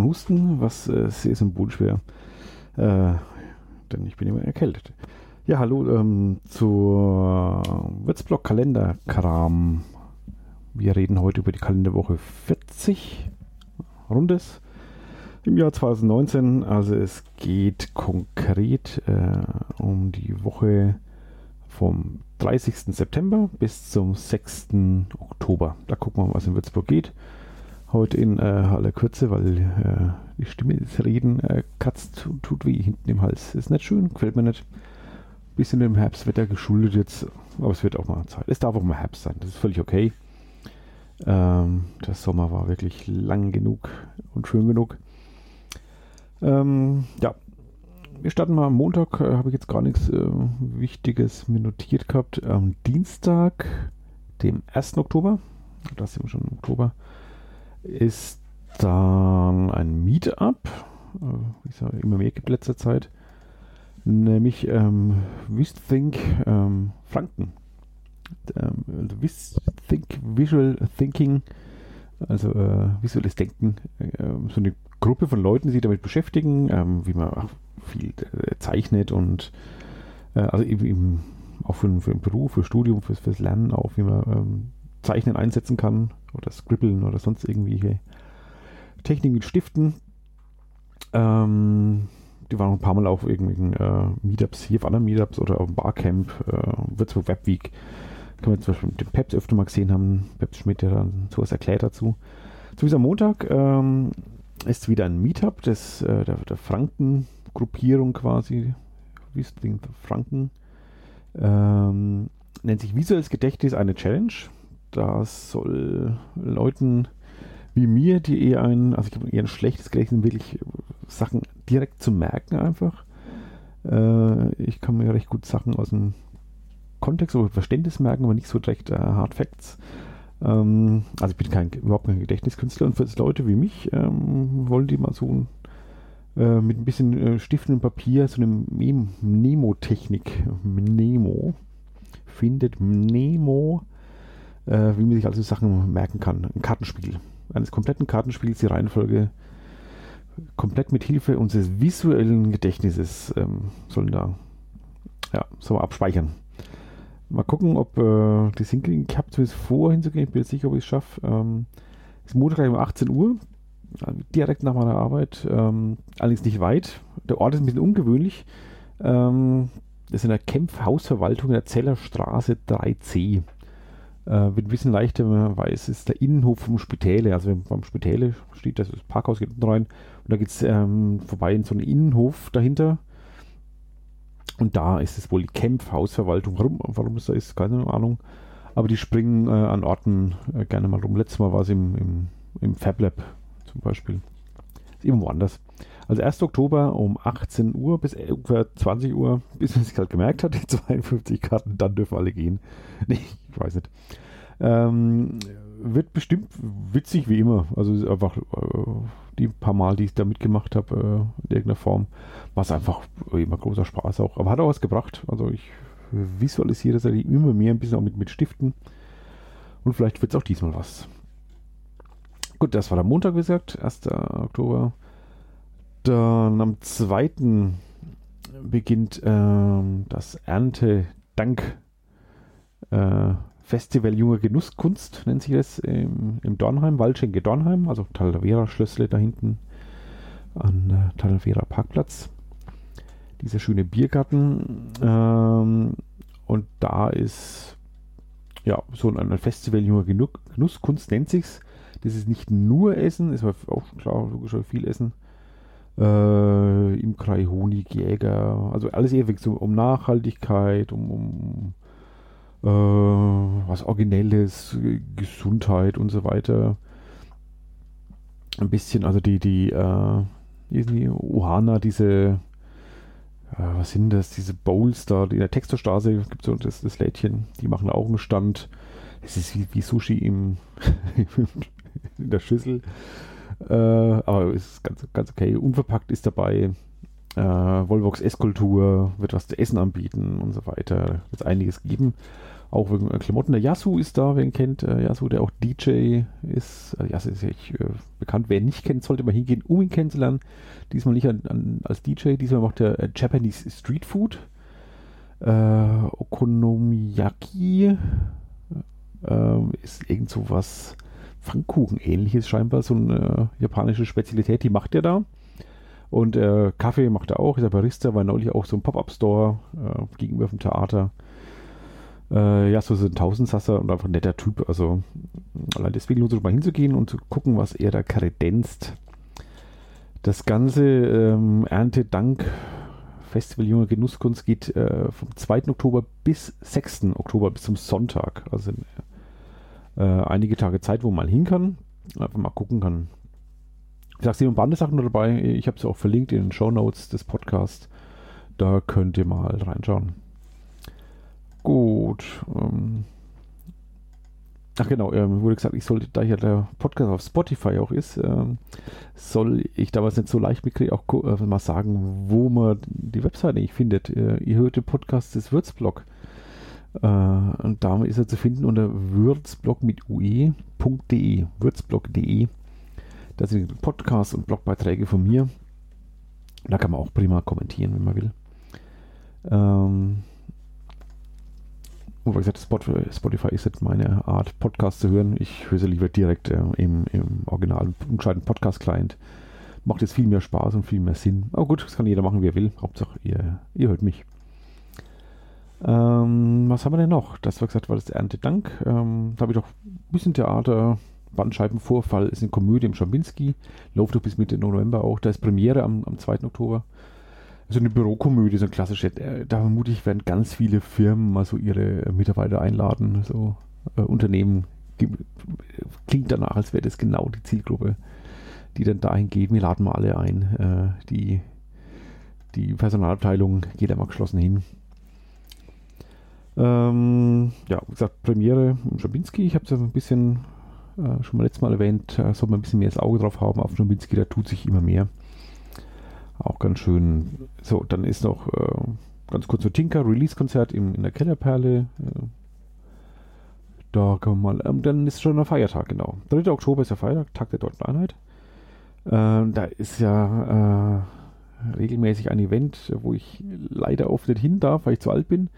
Mikrofon husten, was äh, sehr symbolisch wäre. Äh, denn ich bin immer erkältet. Ja, hallo ähm, zur Wirzblock Kalenderkram. Wir reden heute über die Kalenderwoche 40 Rundes im Jahr 2019. Also es geht konkret äh, um die Woche vom 30. September bis zum 6. Oktober. Da gucken wir mal, was in Würzburg geht. Heute in äh, aller Kürze, weil äh, die Stimme des Reden äh, kratzt und tut weh hinten im Hals. Ist nicht schön, gefällt mir nicht. Bisschen dem Herbstwetter geschuldet jetzt, aber es wird auch mal Zeit. Es darf auch mal Herbst sein, das ist völlig okay. Ähm, der Sommer war wirklich lang genug und schön genug. Ähm, ja, wir starten mal am Montag, äh, habe ich jetzt gar nichts äh, Wichtiges mir notiert gehabt. Am Dienstag, dem 1. Oktober, das sind wir schon im Oktober, ist dann ein Meetup, äh, es ja immer mehr gibt letzter Zeit, nämlich ähm, Wistthink ähm, Franken. Ähm, also Wistthink Visual Thinking, also äh, visuelles Denken, äh, so eine Gruppe von Leuten, die sich damit beschäftigen, ähm, wie man viel äh, zeichnet und äh, also eben, eben auch für, für den Beruf, für Studium, fürs, fürs Lernen auch, wie man ähm, Zeichnen einsetzen kann oder Scribbeln oder sonst irgendwelche Techniken mit Stiften. Ähm, die waren ein paar Mal auf irgendwelchen äh, Meetups, hier auf anderen Meetups oder auf dem Barcamp, äh, Würzburg Web Week. Kann man zum Beispiel dem Peps öfter mal gesehen haben. Peps Schmidt, der dann sowas erklärt dazu. Zu diesem Montag ähm, ist wieder ein Meetup des, äh, der, der Franken-Gruppierung quasi. Wie ist das Franken? Ähm, nennt sich Visuelles Gedächtnis eine Challenge. Das soll Leuten wie mir, die eher ein, also ich habe eher ein schlechtes Gedächtnis, wirklich Sachen direkt zu merken einfach. Äh, ich kann mir recht gut Sachen aus dem Kontext oder Verständnis merken, aber nicht so direkt äh, Hard Facts. Ähm, also ich bin kein, überhaupt kein Gedächtniskünstler und für Leute wie mich ähm, wollen die mal so ein, äh, mit ein bisschen äh, Stiften und Papier so eine Mnemotechnik, Mnemo, findet Mnemo äh, wie man sich also Sachen merken kann. Ein Kartenspiel. Eines kompletten Kartenspiels, die Reihenfolge komplett mit Hilfe unseres visuellen Gedächtnisses ähm, sollen da ja, so abspeichern. Mal gucken, ob äh, das hinkriegen. Ich habe zumindest vor hinzugehen, ich bin jetzt sicher, ob ich es schaffe. Ähm, ist Montag um 18 Uhr, direkt nach meiner Arbeit, ähm, allerdings nicht weit. Der Ort ist ein bisschen ungewöhnlich. Ähm, das ist in der Kempf-Hausverwaltung in der Zellerstraße 3c. Äh, wird ein bisschen leichter, wenn man weiß, ist der Innenhof vom Spitäle. Also beim Spitäle steht das, Parkhaus geht unten rein und da geht es ähm, vorbei in so einen Innenhof dahinter. Und da ist es wohl die Camp-Hausverwaltung. Warum, warum es da ist, keine Ahnung. Aber die springen äh, an Orten äh, gerne mal rum. Letztes Mal war es im, im, im Fab Lab zum Beispiel. Ist irgendwo anders. Also 1. Oktober um 18 Uhr bis ungefähr 20 Uhr, bis man sich halt gemerkt hat, die 52 Karten, dann dürfen alle gehen. Nee, weiß nicht. Ähm, wird bestimmt witzig wie immer. Also einfach äh, die paar Mal, die ich da mitgemacht habe, äh, in irgendeiner Form, war es einfach immer großer Spaß auch. Aber hat auch was gebracht. Also ich visualisiere das immer mehr ein bisschen auch mit, mit Stiften. Und vielleicht wird es auch diesmal was. Gut, das war der Montag, wie gesagt, 1. Oktober. Dann am 2. beginnt ähm, das Erntedank äh, Festival Junge Genusskunst, nennt sich das, im, im Dornheim, Waldschenke Dornheim, also Talavera Schlössle da hinten an äh, Talavera Parkplatz. Dieser schöne Biergarten. Ähm, und da ist ja so ein Festival Junge Genusskunst, nennt sich's. Das ist nicht nur Essen, ist auch klar, logisch viel Essen äh, Imkerei, Honig, Jäger, also alles eher so um Nachhaltigkeit, um, um äh, was Originelles, Gesundheit und so weiter. Ein bisschen, also die, die, äh, die Ohana, diese, äh, was sind das, diese Bowls da, in der Texterstraße gibt es so das, das Lädchen, die machen auch einen Stand. Es ist wie, wie Sushi im, in der Schüssel. Äh, aber ist ganz, ganz okay. Unverpackt ist dabei. Äh, Volvox Esskultur wird was zu essen anbieten und so weiter. Wird einiges geben. Auch wegen Klamotten. Der Yasu ist da, wer ihn kennt. Äh, Yasu, der auch DJ ist. Äh, Yasu ist ja äh, bekannt. Wer ihn nicht kennt, sollte mal hingehen, um ihn kennenzulernen. Diesmal nicht an, an, als DJ, diesmal macht er äh, Japanese Street Food. Äh, Okonomiyaki ähm, ist irgend so was Pfannkuchen ähnliches scheinbar, so eine äh, japanische Spezialität, die macht er da. Und äh, Kaffee macht er auch, ist er Barista, war neulich auch so ein Pop-Up-Store äh, gegenüber vom Theater. Äh, ja, so ein Tausendsasser und einfach ein netter Typ. Also allein deswegen lohnt es sich mal hinzugehen und zu gucken, was er da kredenzt. Das ganze ähm, Erntedank Festival Junge Genusskunst geht äh, vom 2. Oktober bis 6. Oktober, bis zum Sonntag. Also äh, einige Tage Zeit, wo man hin kann. Einfach mal gucken kann. Ich sage, sind ein Sachen dabei. Ich habe sie auch verlinkt in den Show Notes des Podcasts. Da könnt ihr mal reinschauen. Gut. Ähm, ach genau, äh, mir wurde gesagt, ich sollte, da ja der Podcast auf Spotify auch ist, ähm, soll ich da was nicht so leicht mitkriege, auch äh, mal sagen, wo man die Webseite nicht findet. Äh, ihr hört den Podcast des Würzblog. Äh, und da ist er zu finden unter würzblog mit ue.de, würzblog.de. Da sind Podcasts und Blogbeiträge von mir. Da kann man auch prima kommentieren, wenn man will. Ähm, und wie gesagt, Spotify ist jetzt meine Art, Podcast zu hören. Ich höre sie lieber direkt äh, im, im originalen, umgeschalteten Podcast-Client. Macht jetzt viel mehr Spaß und viel mehr Sinn. Aber gut, das kann jeder machen, wie er will. Hauptsache, ihr, ihr hört mich. Ähm, was haben wir denn noch? Das war gesagt, war das Erntedank. Ähm, da habe ich doch ein bisschen Theater. Bandscheibenvorfall ist eine Komödie im Schambinski. Läuft doch bis Mitte November auch. Da ist Premiere am, am 2. Oktober so eine Bürokomödie, so ein klassischer, äh, da vermute ich, werden ganz viele Firmen mal so ihre Mitarbeiter einladen, so äh, Unternehmen. Klingt danach, als wäre das genau die Zielgruppe, die dann dahin geht. Wir laden mal alle ein. Äh, die, die Personalabteilung geht einmal geschlossen hin. Ähm, ja, wie gesagt, Premiere im Schabinski. Ich habe es ja ein bisschen äh, schon mal letztes Mal erwähnt. Da soll man ein bisschen mehr das Auge drauf haben. Auf Schabinski, da tut sich immer mehr. Auch ganz schön. So, dann ist noch äh, ganz kurz so Tinker Release-Konzert in der Kellerperle. Äh, da kann man mal, ähm, dann ist schon ein Feiertag, genau. 3. Oktober ist der Feiertag, Tag der Deutschen Einheit. Ähm, da ist ja äh, regelmäßig ein Event, wo ich leider oft nicht hin darf, weil ich zu alt bin.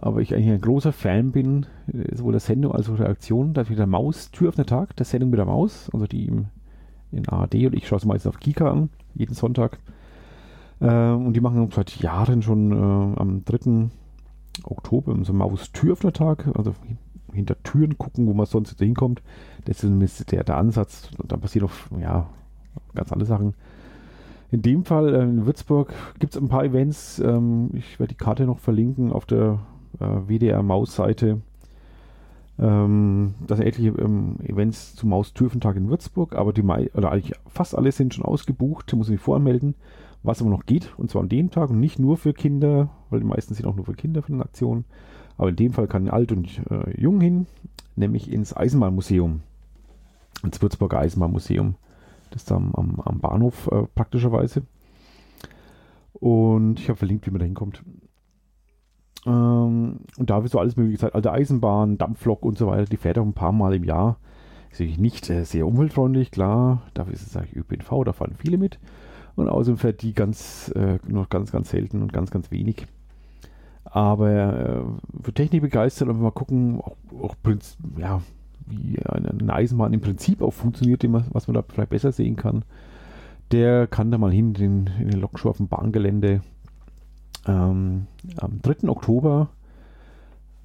Aber ich eigentlich ein großer Fan bin, äh, sowohl der Sendung als auch der Aktion. Da ist wieder Maus, Tür auf der Tag, der Sendung mit der Maus, also die im, in ARD und ich schaue es meistens auf Kika an, jeden Sonntag. Äh, und die machen seit Jahren schon äh, am 3. Oktober so Maus-Türöffner-Tag, also hinter Türen gucken, wo man sonst hinkommt. Das ist der, der Ansatz. Und dann passieren auch ja, ganz andere Sachen. In dem Fall äh, in Würzburg gibt es ein paar Events. Ähm, ich werde die Karte noch verlinken auf der WDR-Maus-Seite. Ähm, das sind etliche ähm, Events zum Maustürfentag in Würzburg, aber die oder eigentlich fast alle sind schon ausgebucht, muss ich mich voranmelden was aber noch geht, und zwar an dem Tag und nicht nur für Kinder, weil die meisten sind auch nur für Kinder von den Aktionen. Aber in dem Fall kann alt und äh, jung hin, nämlich ins Eisenbahnmuseum, ins Würzburger Eisenbahnmuseum. Das ist am, am, am Bahnhof äh, praktischerweise. Und ich habe verlinkt, wie man da hinkommt. Ähm, und da wird so alles mögliche gesagt, alte Eisenbahn, Dampflok und so weiter, die fährt auch ein paar Mal im Jahr. Ist natürlich nicht äh, sehr umweltfreundlich, klar. Dafür ist es eigentlich ÖPNV, da fahren viele mit. Und außerdem fährt die ganz, äh, noch ganz, ganz selten und ganz, ganz wenig. Aber äh, für Technik begeistert und mal gucken, auch, auch ja, wie eine, Eisenbahn im Prinzip auch funktioniert, was man da vielleicht besser sehen kann. Der kann da mal hin in, in den Lokschuh auf dem Bahngelände. Ähm, am 3. Oktober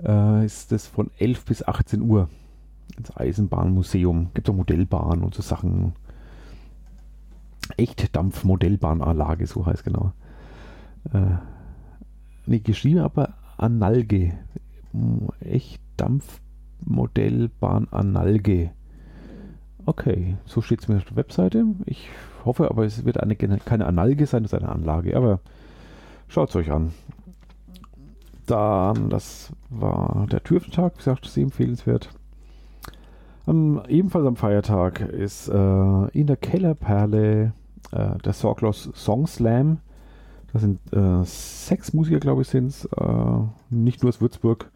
äh, ist das von 11 bis 18 Uhr ins Eisenbahnmuseum. Gibt es auch Modellbahnen und so Sachen. Echtdampf-Modellbahnanlage, so heißt genau. Äh, nee, geschrieben aber Analge. Echtdampf-Modellbahnanalge. Okay, so steht es mir auf der Webseite. Ich hoffe aber, es wird eine, keine Analge sein, es ist eine Anlage. Aber schaut es euch an. Dann, das war der Türftag, wie gesagt, sehr empfehlenswert. Um, ebenfalls am Feiertag ist äh, in der Kellerperle äh, der Sorglos Song Slam. Das sind äh, sechs Musiker, glaube ich, sind es. Äh, nicht nur aus Würzburg.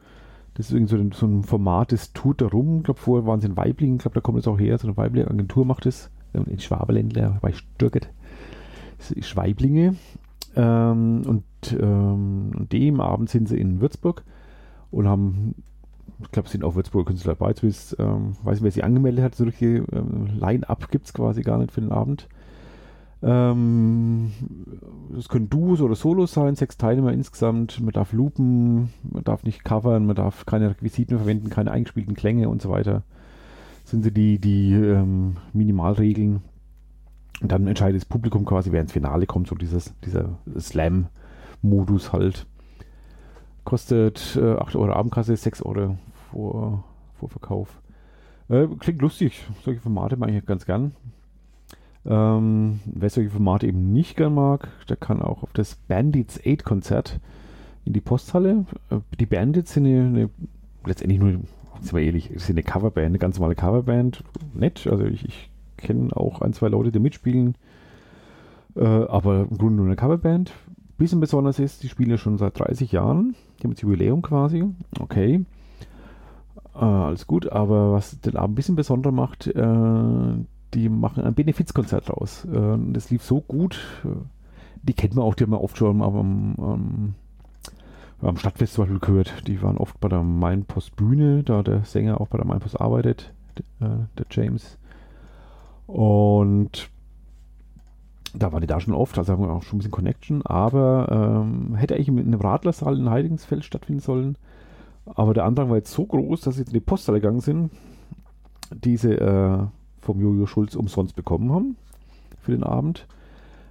Das ist irgendwie so, ein, Format, das tut da rum. Ich glaube, vorher waren sie in Weibling. Ich glaube, da kommt es auch her. So eine weibliche Agentur macht das. In Schwabeländler bei Stürget. Schweiblinge. Ähm, und ähm, dem Abend sind sie in Würzburg und haben, ich glaube, es sind auch Würzburger Künstler dabei, zumindest, ähm, weiß nicht, wer sie angemeldet hat, so richtige ähm, Line-Up gibt es quasi gar nicht für den Abend. Ähm, das können Duos oder Solos sein, sechs Teilnehmer insgesamt. Man darf loopen, man darf nicht covern, man darf keine Requisiten verwenden, keine eingespielten Klänge und so weiter. Das sind so die, die ähm, Minimalregeln. Und dann entscheidet das Publikum quasi, wer ins Finale kommt, so dieses, dieser Slam-Modus halt. Kostet äh, 8 Euro Abendkasse, 6 Euro vor, Vorverkauf. Äh, klingt lustig, solche Formate mag ich ganz gern. Ähm, wer solche Formate eben nicht gern mag, der kann auch auf das Bandits 8 Konzert in die Posthalle. Äh, die Bandits sind eine, eine letztendlich nur, sind wir ehrlich, sind eine Coverband, eine ganz normale Coverband. Nett, also ich, ich kenne auch ein, zwei Leute, die mitspielen. Äh, aber im Grunde nur eine Coverband. Bisschen besonders ist, die spielen ja schon seit 30 Jahren. Die haben jetzt Jubiläum quasi. Okay. Äh, alles gut, aber was den Abend ein bisschen besonderer macht, äh, die machen ein Benefizkonzert raus. Äh, das lief so gut. Die kennt man auch, die haben wir oft schon am, am, am Stadtfest zum Beispiel gehört. Die waren oft bei der Mainpost Bühne, da der Sänger auch bei der Mainpost arbeitet, der, der James. Und da waren die da schon oft, also haben wir auch schon ein bisschen Connection, aber ähm, hätte eigentlich in einem Radlersaal in Heidingsfeld stattfinden sollen. Aber der Andrang war jetzt so groß, dass sie jetzt in die Posthalle gegangen sind, diese äh, vom Jojo Schulz umsonst bekommen haben für den Abend.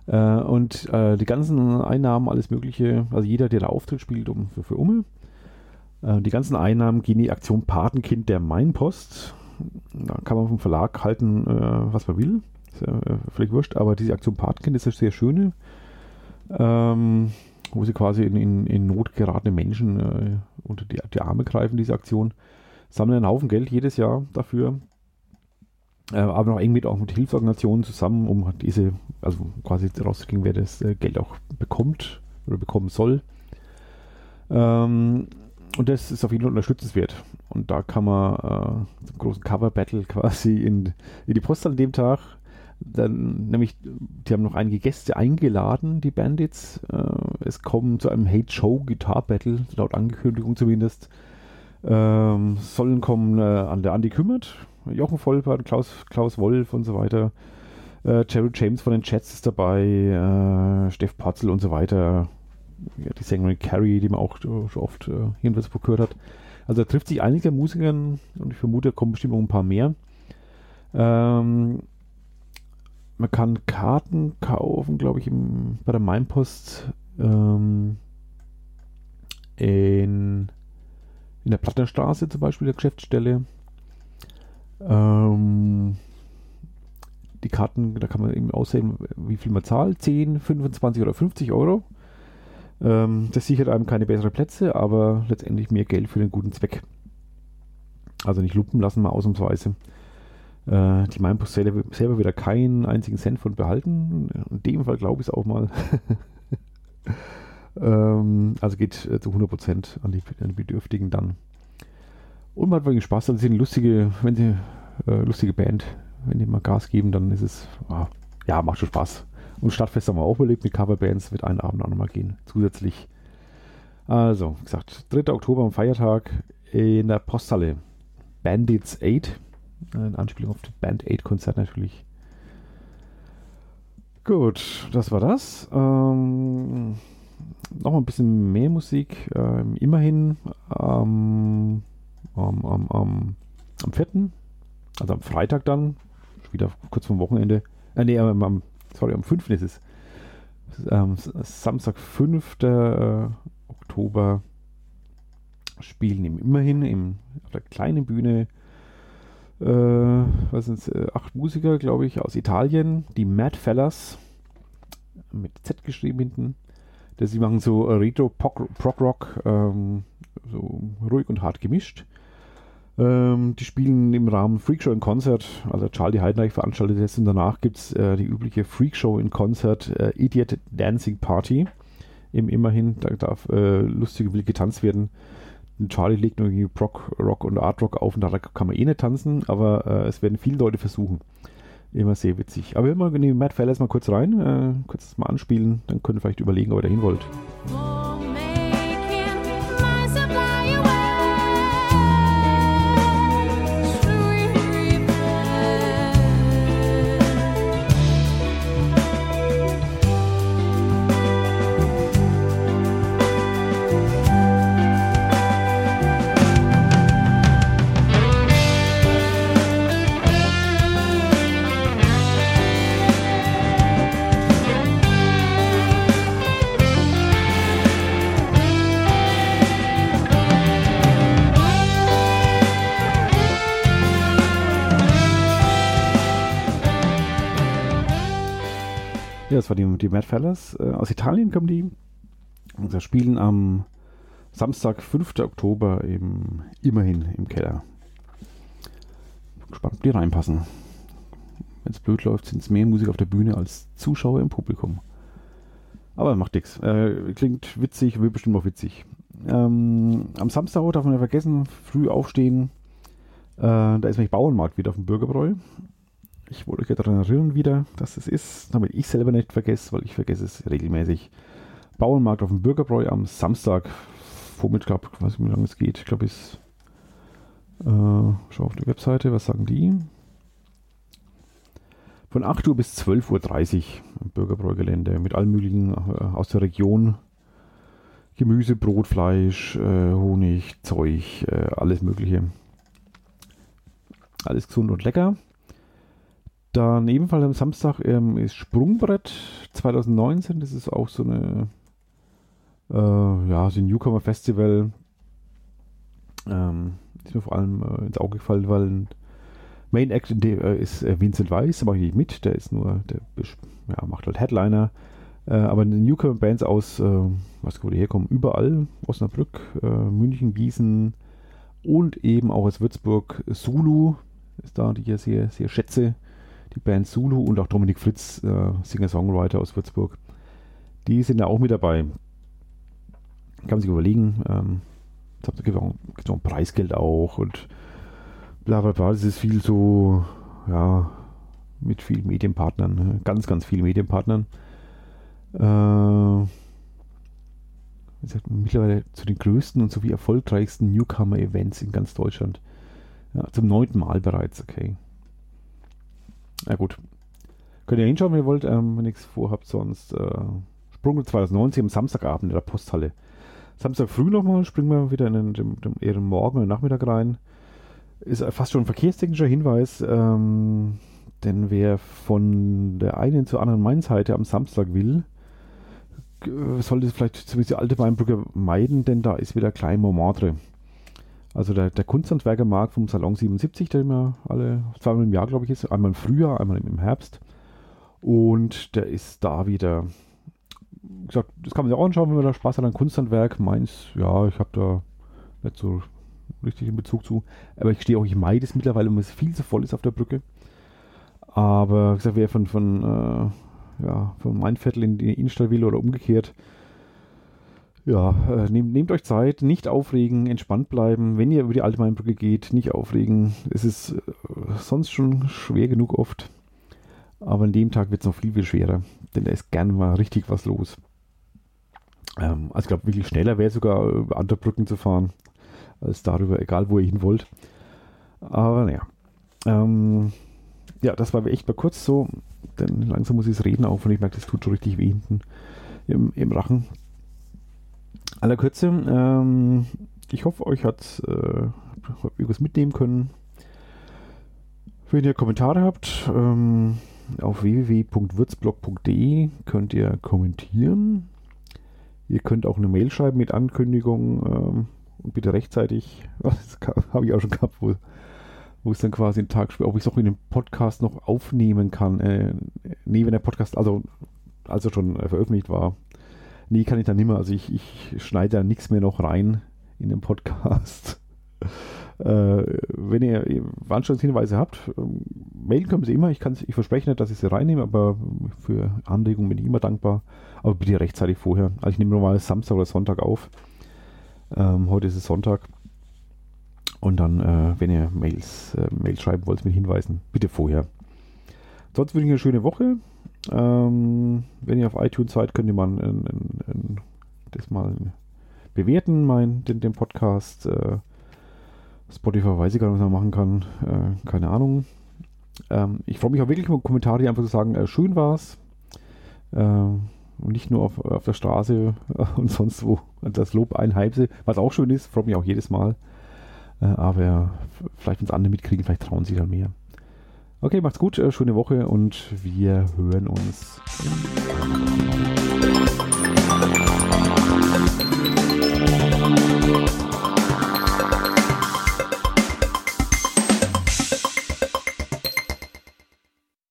Äh, und äh, die ganzen Einnahmen, alles Mögliche, also jeder, der da auftritt, spielt um für, für Umme. Äh, die ganzen Einnahmen gehen in die Aktion Patenkind der Mainpost. Da kann man vom Verlag halten, äh, was man will. Ist ja äh, völlig wurscht, aber diese Aktion Patenkind ist eine sehr schöne. Ähm, wo sie quasi in, in, in Not geratene Menschen äh, unter die, die Arme greifen, diese Aktion. Sammeln einen Haufen Geld jedes Jahr dafür äh, aber noch eng mit auch mit Hilfsorganisationen zusammen, um diese, also quasi rauszukriegen, wer das äh, Geld auch bekommt oder bekommen soll. Ähm, und das ist auf jeden Fall unterstützenswert. Und da kann man äh, zum großen Cover-Battle quasi in, in die Post an dem Tag. Dann, nämlich, die haben noch einige Gäste eingeladen, die Bandits. Äh, es kommen zu einem Hate Show Guitar Battle, laut Ankündigung zumindest. Ähm, sollen kommen äh, an der Andi Kümmert, Jochen Vollbart, Klaus, Klaus Wolf und so weiter. Äh, Jerry James von den Chats ist dabei, äh, Steff Patzel und so weiter. Die Sängerin Carrie, die man auch schon oft äh, hier gehört hat. Also da trifft sich einige Musikern und ich vermute, da kommen bestimmt noch ein paar mehr. Ähm, man kann Karten kaufen, glaube ich, im, bei der Mainpost ähm, in, in der Plattenstraße zum Beispiel, der Geschäftsstelle. Ähm, die Karten, da kann man eben aussehen, wie viel man zahlt. 10, 25 oder 50 Euro. Ähm, das sichert einem keine besseren Plätze, aber letztendlich mehr Geld für den guten Zweck. Also nicht lupen lassen, mal ausnahmsweise. Äh, die Mainpost selber, selber wieder keinen einzigen Cent von behalten. In dem Fall glaube ich es auch mal. ähm, also geht äh, zu 100% an die, an die Bedürftigen dann. Und man hat wirklich Spaß. Das sind lustige, wenn sie äh, lustige Band, wenn die mal Gas geben, dann ist es, ah, ja, macht schon Spaß. Und Stadtfest haben wir auch überlebt mit Coverbands, wird einen Abend auch nochmal gehen, zusätzlich. Also, wie gesagt, 3. Oktober am Feiertag in der Posthalle. Bandits 8. Eine Anspielung auf das Band 8 Konzert natürlich. Gut, das war das. Ähm, noch ein bisschen mehr Musik. Ähm, immerhin ähm, am, am, am, am 4., also am Freitag dann, wieder kurz vom Wochenende, äh, nee, am, sorry, am 5. ist es, ähm, Samstag, 5. Äh, Oktober, spielen im, immerhin im, auf der kleinen Bühne äh, was sind äh, acht Musiker, glaube ich, aus Italien, die Mad Fellas, mit Z geschrieben hinten. Sie machen so Retro Prog Rock, ähm, so ruhig und hart gemischt. Ähm, die spielen im Rahmen Freakshow in Konzert, also Charlie Heidenreich veranstaltet das und danach gibt es äh, die übliche Freakshow in Konzert, äh, Idiot Dancing Party. Eben immerhin, da darf äh, lustige Wild getanzt werden. Charlie legt nur irgendwie Rock, Rock und Art Rock auf und da kann man eh nicht tanzen, aber äh, es werden viele Leute versuchen. Immer sehr witzig. Aber wir nehmen Matt Fellas mal kurz rein, äh, kurz mal anspielen, dann könnt ihr vielleicht überlegen, ob ihr dahin wollt. Das war die, die Mad Fellas. Äh, aus Italien kommen die. Und wir spielen am Samstag, 5. Oktober, eben immerhin im Keller. Bin gespannt, ob die reinpassen. Wenn es blöd läuft, sind es mehr Musik auf der Bühne als Zuschauer im Publikum. Aber macht nichts. Äh, klingt witzig, wird bestimmt auch witzig. Ähm, am Samstag darf man ja vergessen, früh aufstehen. Äh, da ist nämlich Bauernmarkt wieder auf dem Bürgerbräu. Ich wollte euch daran erinnern wieder, dass es ist, damit ich selber nicht vergesse, weil ich vergesse es regelmäßig. Bauernmarkt auf dem Bürgerbräu am Samstag, Vormittag, ich weiß nicht, wie lange es geht. Ich glaube, bis. Äh, schau auf die Webseite, was sagen die? Von 8 Uhr bis 12.30 Uhr am Bürgerbräugelände mit allem möglichen äh, aus der Region. Gemüse, Brot, Fleisch, äh, Honig, Zeug, äh, alles Mögliche. Alles gesund und lecker. Dann ebenfalls am Samstag ähm, ist Sprungbrett 2019. Das ist auch so eine, äh, ja, so ein Newcomer Festival. Ähm, ist mir vor allem äh, ins Auge gefallen, weil Main Act äh, ist äh, Vincent Weiss, da mache ich nicht mit. Der ist nur, der ja, macht halt Headliner. Äh, aber Newcomer Bands aus, äh, was wo die herkommen, überall, Osnabrück, München, Gießen und eben auch aus Würzburg, Zulu ist da, die ich ja sehr, sehr schätze die Band Zulu und auch Dominik Fritz, äh, Singer-Songwriter aus Würzburg. Die sind da auch mit dabei. Kann man sich überlegen, ähm, da gibt es auch ein Preisgeld auch und bla bla bla. Das ist viel so, ja, mit vielen Medienpartnern, ne? ganz, ganz vielen Medienpartnern. Äh, wie gesagt, mittlerweile zu den größten und sowie erfolgreichsten Newcomer-Events in ganz Deutschland. Ja, zum neunten Mal bereits, okay. Na gut. Könnt ihr hinschauen, wenn ihr wollt, ähm, wenn nichts vorhabt, sonst äh, Sprung 2019 am Samstagabend in der Posthalle. Samstag früh nochmal springen wir wieder in den, den, den, den Morgen und Nachmittag rein. Ist fast schon ein verkehrstechnischer Hinweis, ähm, denn wer von der einen zur anderen Main-Seite am Samstag will, sollte vielleicht zumindest die alte Mainbrücke meiden, denn da ist wieder Klein Montmartre. Also der, der Kunsthandwerkermarkt vom Salon 77, der immer alle zweimal im Jahr, glaube ich, ist. Einmal im Frühjahr, einmal im Herbst. Und der ist da wieder. Wie gesagt, das kann man sich auch anschauen, wenn man da Spaß hat an Kunsthandwerk. Meins, ja, ich habe da nicht so richtig in Bezug zu. Aber ich stehe auch, ich meide es mittlerweile, weil es viel zu voll ist auf der Brücke. Aber wie gesagt, wer von, von, äh, ja, von Mainviertel in die Innenstadt will oder umgekehrt, ja, äh, nehmt, nehmt, euch Zeit, nicht aufregen, entspannt bleiben. Wenn ihr über die Allgemeinbrücke geht, nicht aufregen. Es ist äh, sonst schon schwer genug oft. Aber an dem Tag wird es noch viel, viel schwerer. Denn da ist gerne mal richtig was los. Ähm, also ich glaube, wirklich schneller wäre sogar über andere Brücken zu fahren, als darüber, egal wo ihr hin wollt. Aber naja. Ähm, ja, das war echt mal kurz so. Denn langsam muss ich es reden auf und ich merke, das tut schon richtig weh hinten im, im Rachen aller Kürze, ähm, ich hoffe, euch hat äh, irgendwas mitnehmen können. Wenn ihr Kommentare habt, ähm, auf www.würzblog.de könnt ihr kommentieren. Ihr könnt auch eine Mail schreiben mit Ankündigung ähm, und bitte rechtzeitig. Das habe ich auch schon gehabt, wo, wo es dann quasi einen Tag später, ob ich es auch in dem Podcast noch aufnehmen kann. Äh, nee, wenn der Podcast also, also schon äh, veröffentlicht war, Nee, kann ich dann nicht mehr. Also ich, ich schneide da nichts mehr noch rein in den Podcast. äh, wenn ihr Veranstaltungshinweise habt, ähm, mailen können Sie immer. Ich, ich verspreche nicht, dass ich sie reinnehme, aber für Anregungen bin ich immer dankbar. Aber bitte rechtzeitig vorher. Also ich nehme normal Samstag oder Sonntag auf. Ähm, heute ist es Sonntag. Und dann, äh, wenn ihr Mails, äh, Mails schreiben wollt mit Hinweisen, bitte vorher. Sonst wünsche ich eine schöne Woche. Ähm, wenn ihr auf iTunes seid, könnt ihr mal ein, ein, ein, das mal bewerten, mein, den, den Podcast. Äh, Spotify weiß ich gar nicht, was man machen kann. Äh, keine Ahnung. Ähm, ich freue mich auch wirklich über Kommentare, die einfach zu so sagen, äh, schön war's. Äh, und nicht nur auf, auf der Straße und sonst wo das Lob einheimse, was auch schön ist, freut mich auch jedes Mal. Äh, aber vielleicht, wenn es andere mitkriegen, vielleicht trauen sie dann mehr. Okay, macht's gut, äh, schöne Woche und wir hören uns.